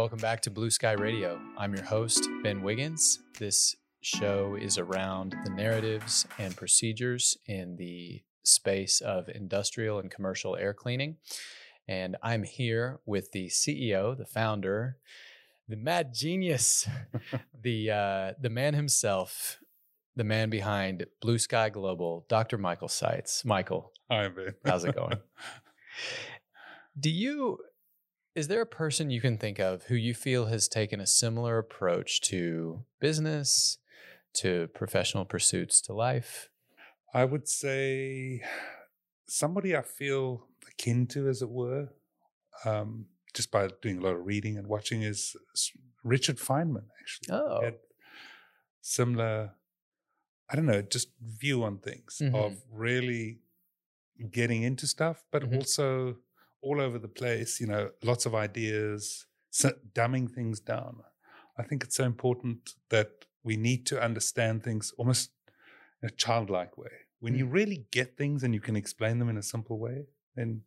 Welcome back to Blue Sky Radio. I'm your host, Ben Wiggins. This show is around the narratives and procedures in the space of industrial and commercial air cleaning. And I'm here with the CEO, the founder, the mad genius, the uh, the man himself, the man behind Blue Sky Global, Dr. Michael Seitz. Michael, Hi, Ben. how's it going? Do you is there a person you can think of who you feel has taken a similar approach to business, to professional pursuits, to life? I would say somebody I feel akin to, as it were, um, just by doing a lot of reading and watching, is Richard Feynman. Actually, Oh, similar. I don't know, just view on things Mhm. of really getting into stuff, but Mhm. also all over the place. You know, lots of ideas, s- dumbing things down. I think it's so important that we need to understand things almost in a childlike way. When you mm. really get things and you can explain them in a simple way, then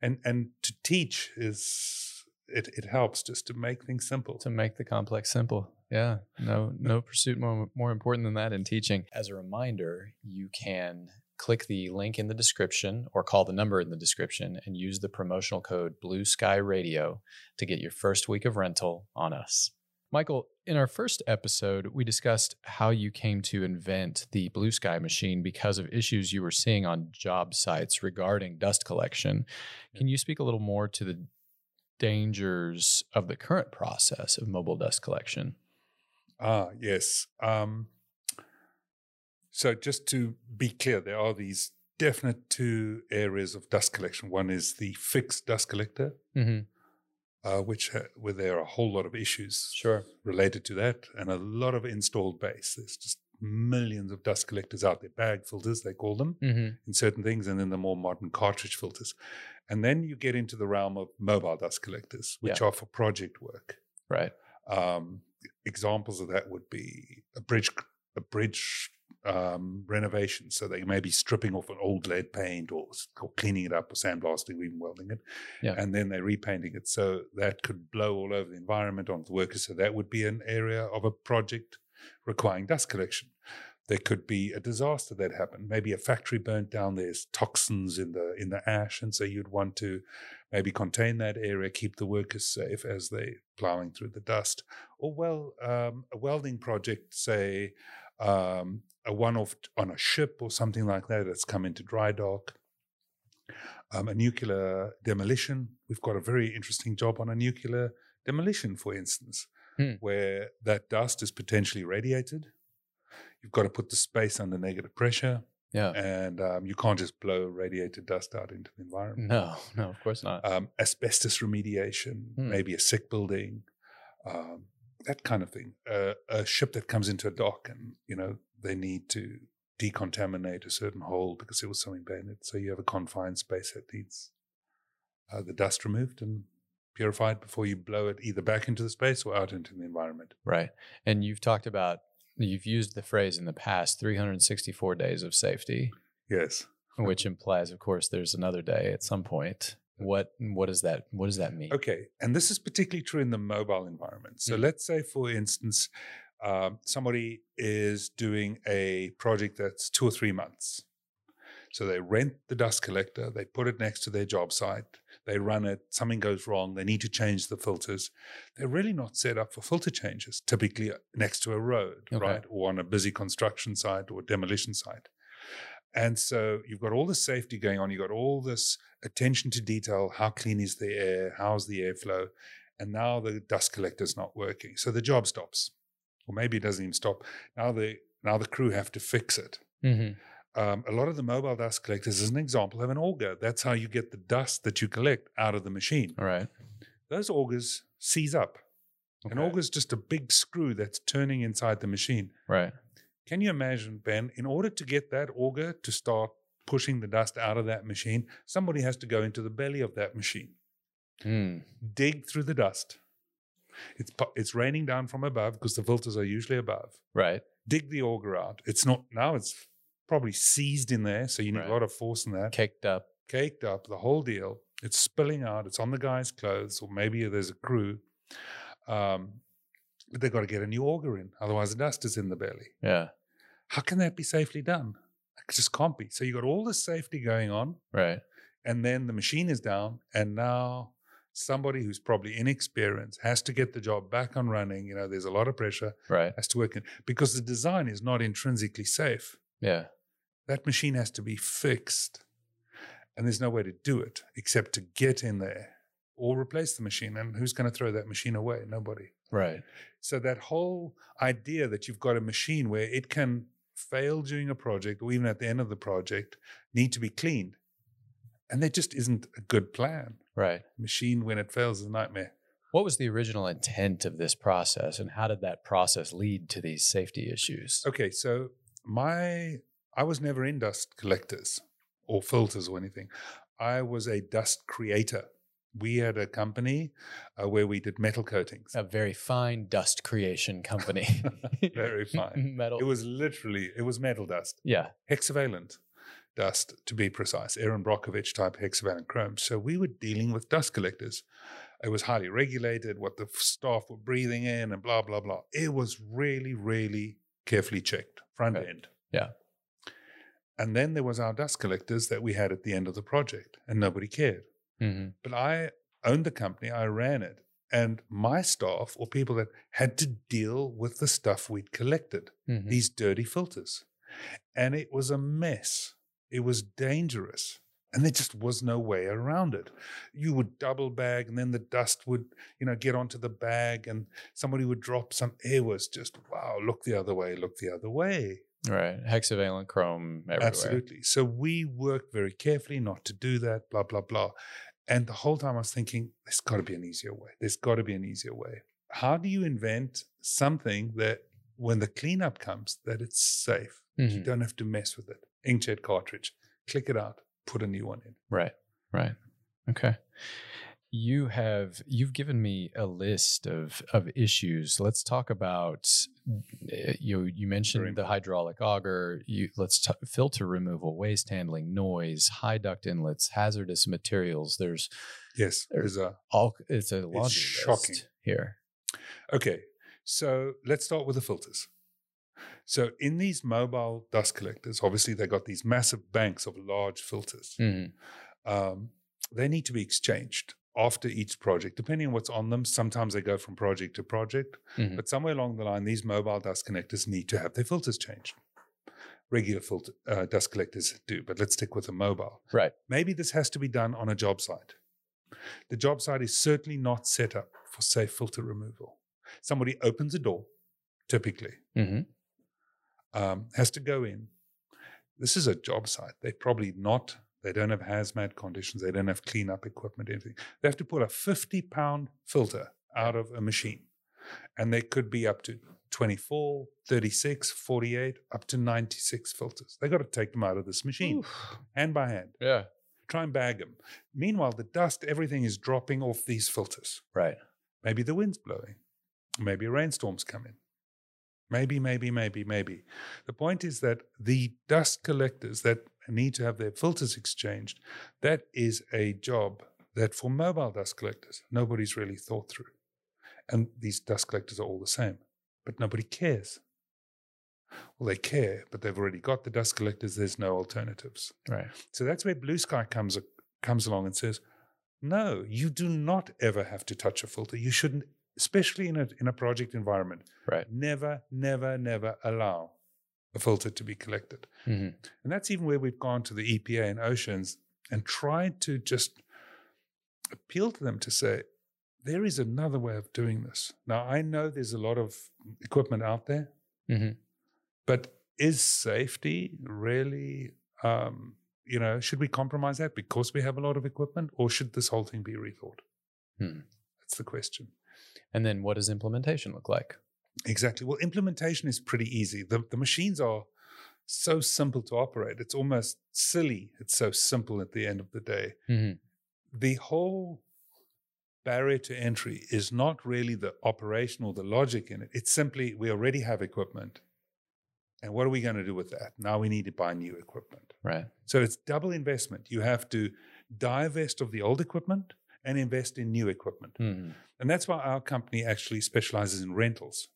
and and to teach is it it helps just to make things simple. to make the complex simple. Yeah, no, no pursuit more more important than that in teaching. As a reminder, you can click the link in the description or call the number in the description and use the promotional code Blue Sky Radio to get your first week of rental on us. Michael, in our first episode, we discussed how you came to invent the Blue Sky machine because of issues you were seeing on job sites regarding dust collection. Can you speak a little more to the dangers of the current process of mobile dust collection? Ah, yes. Um, so just to be clear, there are these definite two areas of dust collection. One is the fixed dust collector, Mm-hmm. uh, which ha- where there are a whole lot of issues Sure. related to that, and a lot of installed base. There's just millions of dust collectors out there, bag filters they call them Mm-hmm. in certain things, and then the more modern cartridge filters. And then you get into the realm of mobile dust collectors, which are for project work. Right. Um, examples of that would be a bridge, a bridge um, renovation. So they may be stripping off an old lead paint or, or cleaning it up or sandblasting or even welding it. Yeah. And then they're repainting it. So that could blow all over the environment onto the workers. So that would be an area of a project requiring dust collection. There could be a disaster that happened. Maybe a factory burnt down. There's toxins in the in the ash, and so you'd want to maybe contain that area, keep the workers safe as they plowing through the dust. Or well, um, a welding project, say um, a one-off on a ship or something like that that's come into dry dock. Um, a nuclear demolition. We've got a very interesting job on a nuclear demolition, for instance, Hmm. where that dust is potentially radiated. You've got to put the space under negative pressure, Yeah. and um, you can't just blow radiated dust out into the environment No, no, of course not. um, asbestos remediation, Hmm. maybe a sick building, um, that kind of thing. Uh, a ship that comes into a dock and you know they need to decontaminate a certain hole because it was so embedded. So you have a confined space that needs uh, the dust removed and purified before you blow it either back into the space or out into the environment. right. And you've talked about, you've used the phrase in the past 364 days of safety, Yes. which implies, of course, there's another day at some point. What what does that what does that mean? Okay, and this is particularly true in the mobile environment. So Mm. let's say, for instance, um, somebody is doing a project that's two or three months. So they rent the dust collector, they put it next to their job site, they run it, something goes wrong, they need to change the filters. They're really not set up for filter changes, typically uh, next to a road, Okay. right? Or on a busy construction site or demolition site. And so you've got all this safety going on, you've got all this attention to detail how clean is the air, how's the airflow, and now the dust collector's not working. So the job stops. Or maybe it doesn't even stop. Now the now the crew have to fix it. hmm Um, a lot of the mobile dust collectors, as an example, have an auger. That's how you get the dust that you collect out of the machine. All right. Those augers seize up. An Okay. auger is just a big screw that's turning inside the machine. Right. Can you imagine, Ben, in order to get that auger to start pushing the dust out of that machine, somebody has to go into the belly of that machine, Mm. dig through the dust. It's, it's raining down from above because the filters are usually above. Right. Dig the auger out. It's not, now it's probably seized in there. So you need Right. a lot of force in that. Caked up. Caked up, the whole deal. It's spilling out. It's on the guy's clothes, or maybe there's a crew. Um, but they've got to get a new auger in, otherwise the dust is in the belly. Yeah. How can that be safely done? It just can't be. So you got all this safety going on, Right. and then the machine is down, and now somebody who's probably inexperienced has to get the job back on running. You know, there's a lot of pressure, Right. has to work in because the design is not intrinsically safe. Yeah. That machine has to be fixed, and there's no way to do it except to get in there or replace the machine. And who's going to throw that machine away? Nobody. Right. So that whole idea that you've got a machine where it can fail during a project or even at the end of the project need to be cleaned. And there just isn't a good plan. Right. Machine when it fails is a nightmare. What was the original intent of this process and how did that process lead to these safety issues? Okay, so my I was never in dust collectors or filters or anything. I was a dust creator. We had a company uh, where we did metal coatings. A very fine dust creation company. Very fine. Metal. It was literally it was metal dust. yeah. hexavalent dust to be precise, Erin Brockovich type hexavalent chrome. So we were dealing with dust collectors. It was highly regulated, what the staff were breathing in, and blah, blah, blah. It was really, really carefully checked, front Right. end. Yeah. And then there was our dust collectors that we had at the end of the project, and nobody cared. hmm But I owned the company, I ran it, and my staff or people that had to deal with the stuff we'd collected hmm these dirty filters. And it was a mess. It was dangerous. And there just was no way around it. You would double bag, and then the dust would, you know, get onto the bag, and somebody would drop some. It was just wow! Look the other way. Look the other way. Right. Hexavalent chrome everywhere. Absolutely. So we worked very carefully not to do that. Blah blah blah. And the whole time I was thinking, there's got to be an easier way. There's got to be an easier way. How do you invent something that, when the cleanup comes, that it's safe? You Mhm. don't have to mess with it. Inkjet cartridge, click it out, put a new one in. Right. Right. Okay. You have you've given me a list of of issues. Let's talk about uh, you. You mentioned the hydraulic auger. You let's t- filter removal, waste handling, noise, high duct inlets, hazardous materials. There's Yes, There- there's a. all. It's a laundry shocking. list here. Okay, so let's start with the filters. So in these mobile dust collectors, obviously they got these massive banks of large filters. Mhm. um, they need to be exchanged after each project, depending on what's on them. Sometimes they go from project to project, Mhm. but somewhere along the line, these mobile dust connectors need to have their filters changed. Regular filter, uh, dust collectors do, but let's stick with the mobile. Right. Maybe this has to be done on a job site. The job site is certainly not set up for safe filter removal. Somebody opens a door, typically, hmm um, has to go in. This is a job site. They're probably not, they don't have hazmat conditions, they don't have cleanup equipment, anything. They have to pull a 50 pound filter out of a machine. And there could be up to 24, 36, 48, up to 96 filters. They got to take them out of this machine, hand by hand, Yeah. try and bag them. Meanwhile, the dust, everything is dropping off these filters. Right. Maybe the wind's blowing. Maybe a rainstorm's coming. Maybe, maybe, maybe, maybe. The point is that the dust collectors that need to have their filters exchanged, that is a job that for mobile dust collectors, nobody's really thought through. And these dust collectors are all the same, but nobody cares. Well, they care, but they've already got the dust collectors. There's no alternatives. Right. So that's where Blue Sky comes comes along and says, "No, you do not ever have to touch a filter. You shouldn't, especially in a in a project environment. Right. Never, never, never allow a filter to be collected." hmm And that's even where we've gone to the EPA and OSHA and tried to just appeal to them to say, there is another way of doing this. Now, I know there's a lot of equipment out there, hmm but is safety really, um, you know, should we compromise that because we have a lot of equipment or should this whole thing be rethought? Hmm. That's the question. And then what does implementation look like? Exactly. Well, implementation is pretty easy. The, the machines are so simple to operate. It's almost silly. It's so simple at the end of the day. hmm The whole barrier to entry is not really the operation or the logic in it. It's simply we already have equipment. And what are we going to do with that? Now we need to buy new equipment. Right. So it's double investment. You have to divest of the old equipment and invest in new equipment. Mhm. And that's why our company actually specializes in rentals.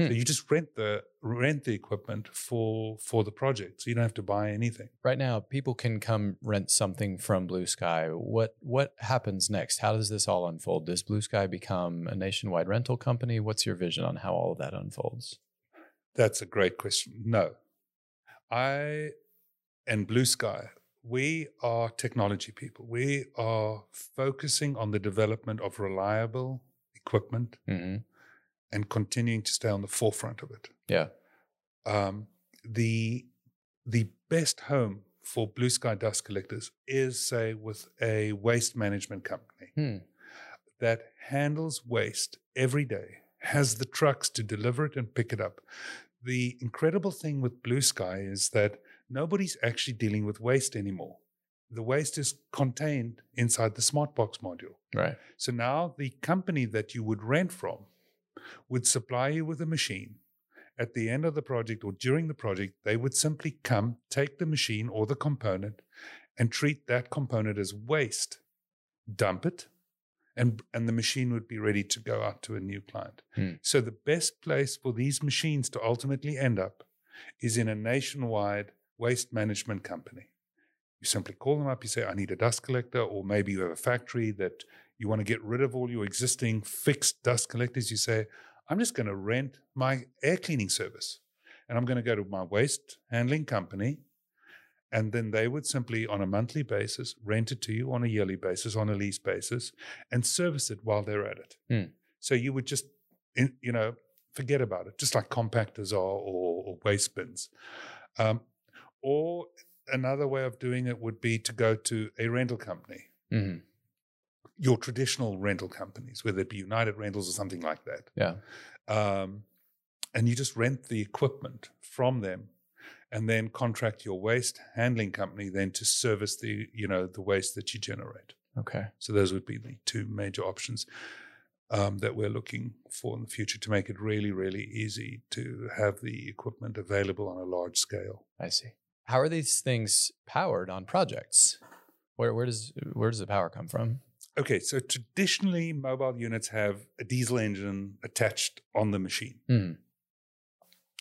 So Hmm. you just rent the rent the equipment for for the project. So you don't have to buy anything. Right now, people can come rent something from Blue Sky. What what happens next? How does this all unfold? Does Blue Sky become a nationwide rental company? What's your vision on how all of that unfolds? That's a great question. No. I and Blue Sky, we are technology people. We are focusing on the development of reliable equipment hmm and continuing to stay on the forefront of it. Yeah. Um, the the best home for blue sky dust collectors is, say, with a waste management company Hmm. that handles waste every day, has the trucks to deliver it and pick it up. The incredible thing with Blue Sky is that nobody's actually dealing with waste anymore. The waste is contained inside the SmartBox module. Right. So now the company that you would rent from would supply you with a machine. At the end of the project or during the project, they would simply come, take the machine or the component, and treat that component as waste, dump it, and, and the machine would be ready to go out to a new client. Hmm. So the best place for these machines to ultimately end up is in a nationwide waste management company. You simply call them up, you say, I need a dust collector, or maybe you have a factory that you want to get rid of all your existing fixed dust collectors. You say, I'm just going to rent my air cleaning service and I'm going to go to my waste handling company. And then they would simply, on a monthly basis, rent it to you on a yearly basis, on a lease basis, and service it while they're at it. Hmm. So you would just, you know, forget about it, just like compactors are or, or waste bins. Um, or another way of doing it would be to go to a rental company hmm your traditional rental companies, whether it be United Rentals or something like that. Yeah. Um, and you just rent the equipment from them and then contract your waste handling company then to service the, you know, the waste that you generate. Okay. So those would be the two major options um, that we're looking for in the future to make it really, really easy to have the equipment available on a large scale. I see. How are these things powered on projects? Where where does where does the power come from? Okay, so traditionally, mobile units have a diesel engine attached on the machine. hmm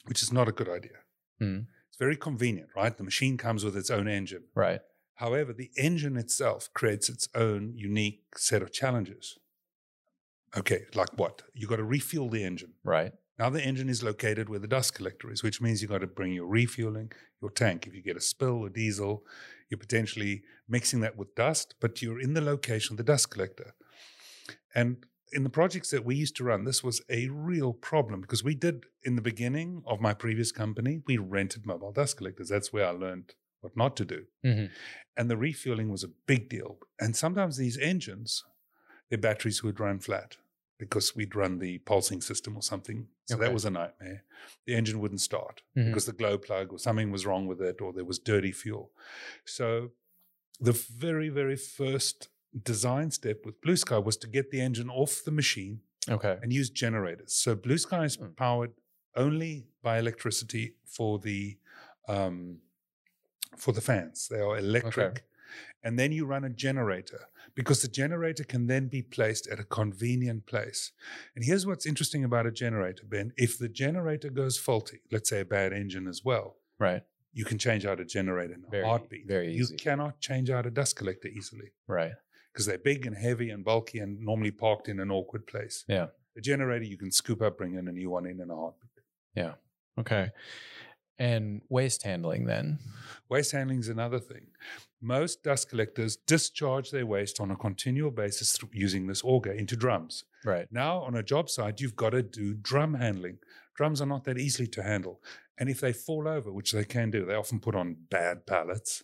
which is not a good idea. Mhm. It's very convenient, right? The machine comes with its own engine. Right. However, the engine itself creates its own unique set of challenges. Okay, like what? You got to refuel the engine. Right. Now the engine is located where the dust collector is, which means you've got to bring your refueling, your tank. If you get a spill or diesel, you're potentially mixing that with dust, but you're in the location of the dust collector. And in the projects that we used to run, this was a real problem because we did in the beginning of my previous company, we rented mobile dust collectors. That's where I learned what not to do. hmm And the refueling was a big deal. And sometimes these engines, their batteries would run flat because we'd run the pulsing system or something. So Okay. that was a nightmare. The engine wouldn't start Mhm. because the glow plug or something was wrong with it or there was dirty fuel. So the very, very first design step with Blue Sky was to get the engine off the machine Okay. and use generators. So Blue Sky is Mm. powered only by electricity for the um, for the fans. They are electric, and then you run a generator because the generator can then be placed at a convenient place. And here's what's interesting about a generator, Ben. If the generator goes faulty, let's say a bad engine as well, Right. you can change out a generator in a Very- heartbeat. very easy. you cannot change out a dust collector easily Right. because they're big and heavy and bulky and normally parked in an awkward place. Yeah. A generator you can scoop up, bring in a new one in in a heartbeat. Yeah. Okay. And waste handling then. Waste handling is another thing. Most dust collectors discharge their waste on a continual basis using this auger into drums. Right. Now, on a job site, you've got to do drum handling. Drums are not that easily to handle. And if they fall over, which they can do, they often put on bad pallets,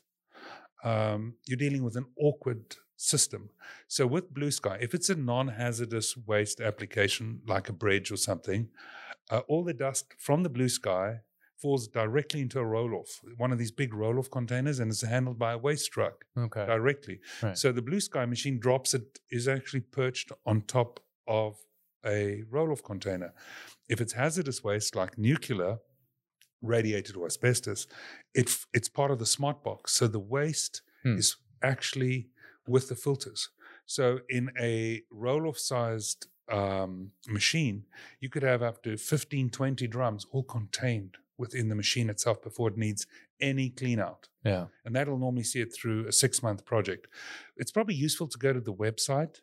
um, you're dealing with an awkward system. So, with Blue Sky, if it's a non hazardous waste application like a bridge or something, uh, all the dust from the Blue Sky falls directly into a roll off, one of these big roll off containers, and it's handled by a waste truck Okay. directly. Right. So the blue sky machine drops it is actually perched on top of a roll-off container. If it's hazardous waste like nuclear, radiated or asbestos, it it's part of the smart box. So the waste Hmm. is actually with the filters. So in a roll off sized um, machine, you could have up to 15, 20 drums all contained within the machine itself before it needs any clean out. Yeah. And that'll normally see it through a six month project. It's probably useful to go to the website.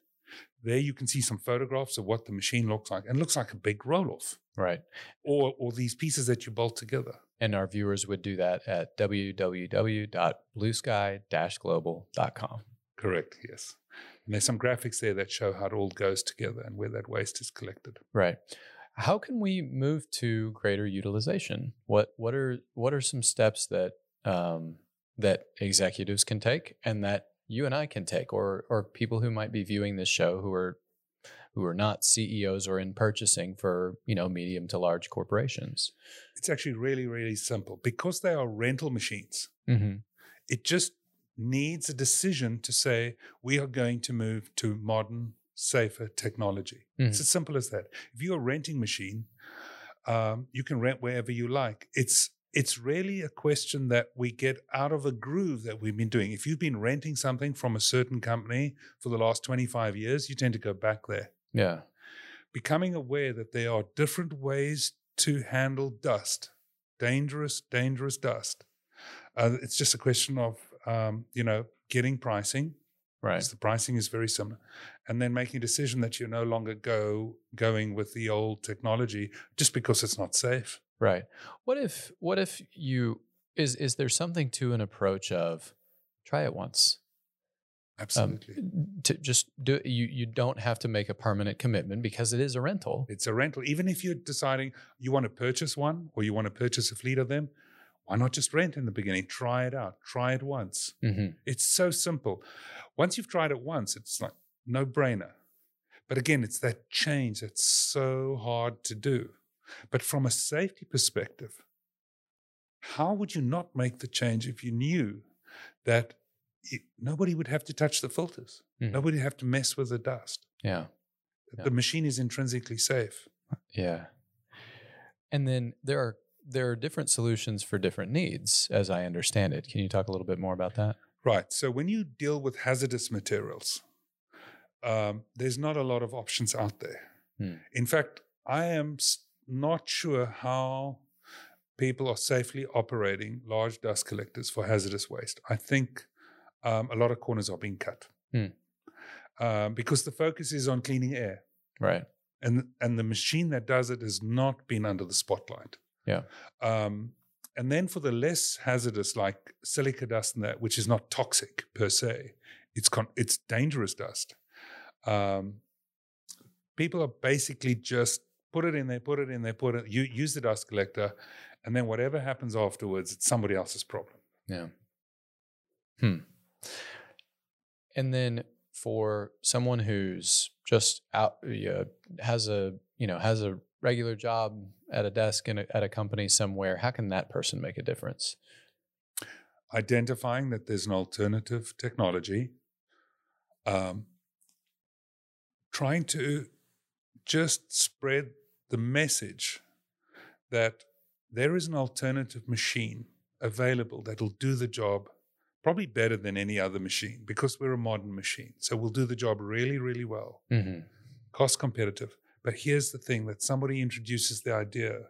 There you can see some photographs of what the machine looks like and it looks like a big roll off Right. or, or these pieces that you bolt together. And our viewers would do that at www.bluesky-global.com. Correct, yes. And there's some graphics there that show how it all goes together and where that waste is collected. Right. How can we move to greater utilization? What what are what are some steps that um, that executives can take and that you and I can take, or or people who might be viewing this show who are who are not CEOs or in purchasing for you know medium to large corporations? It's actually really, really simple. Because they are rental machines, Mm-hmm. it just needs a decision to say, we are going to move to modern, safer technology. It's Mhm. as simple as that. If you're a renting machine, um, you can rent wherever you like. It's it's really a question that we get out of a groove that we've been doing. If you've been renting something from a certain company for the last 25 years, you tend to go back there. Yeah. Becoming aware that there are different ways to handle dust, dangerous, dangerous dust. Uh, it's just a question of, um, you know, getting pricing, Right. the pricing is very similar, and then making a decision that you're no longer go going with the old technology just because it's not safe. Right. What if what if you is is there something to an approach of try it once? Um, Absolutely, to just do you you don't have to make a permanent commitment because it is a rental. it's a rental. Even if you're deciding you want to purchase one or you want to purchase a fleet of them, why not just rent in the beginning? Try it out. Try it once. Mm-hmm. It's so simple. Once you've tried it once, it's like no brainer. But again, it's that change that's so hard to do. But from a safety perspective, how would you not make the change if you knew that it, nobody would have to touch the filters? Mhm. Nobody would have to mess with the dust. Yeah. Yeah. The machine is intrinsically safe. Yeah. And then there are there are different solutions for different needs, as I understand it. Can you talk a little bit more about that? Right. So when you deal with hazardous materials, um, there's not a lot of options out there. Hmm. In fact, I am not sure how people are safely operating large dust collectors for hazardous waste. I think um, a lot of corners are being cut Hmm. um, because the focus is on cleaning air. Right. And, and the machine that does it has not been under the spotlight. Yeah. Um, and then for the less hazardous, like silica dust and that, which is not toxic per se, it's con- it's dangerous dust. Um, people are basically just put it in there, put it in there, put it. You use the dust collector, and then whatever happens afterwards, it's somebody else's problem. Yeah. Hmm. And then for someone who's just out, yeah, has a you know has a regular job at a desk in a, at a company somewhere, how can that person make a difference? Identifying that there's an alternative technology, um, trying to just spread the message that there is an alternative machine available that'll do the job probably better than any other machine because we're a modern machine. So we'll do the job really, really well, Mm-hmm. cost competitive. But here's the thing that somebody introduces the idea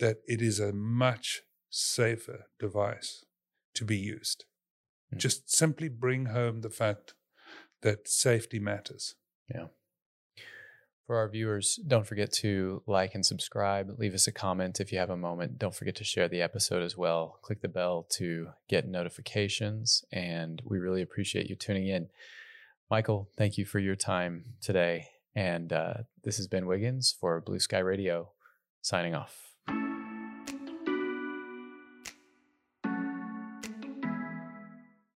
that it is a much safer device to be used. Mm. Just simply bring home the fact that safety matters. Yeah. For our viewers, don't forget to like and subscribe. Leave us a comment if you have a moment. Don't forget to share the episode as well. Click the bell to get notifications. And we really appreciate you tuning in. Michael, thank you for your time today. And uh, this has been Wiggins for Blue Sky Radio, signing off.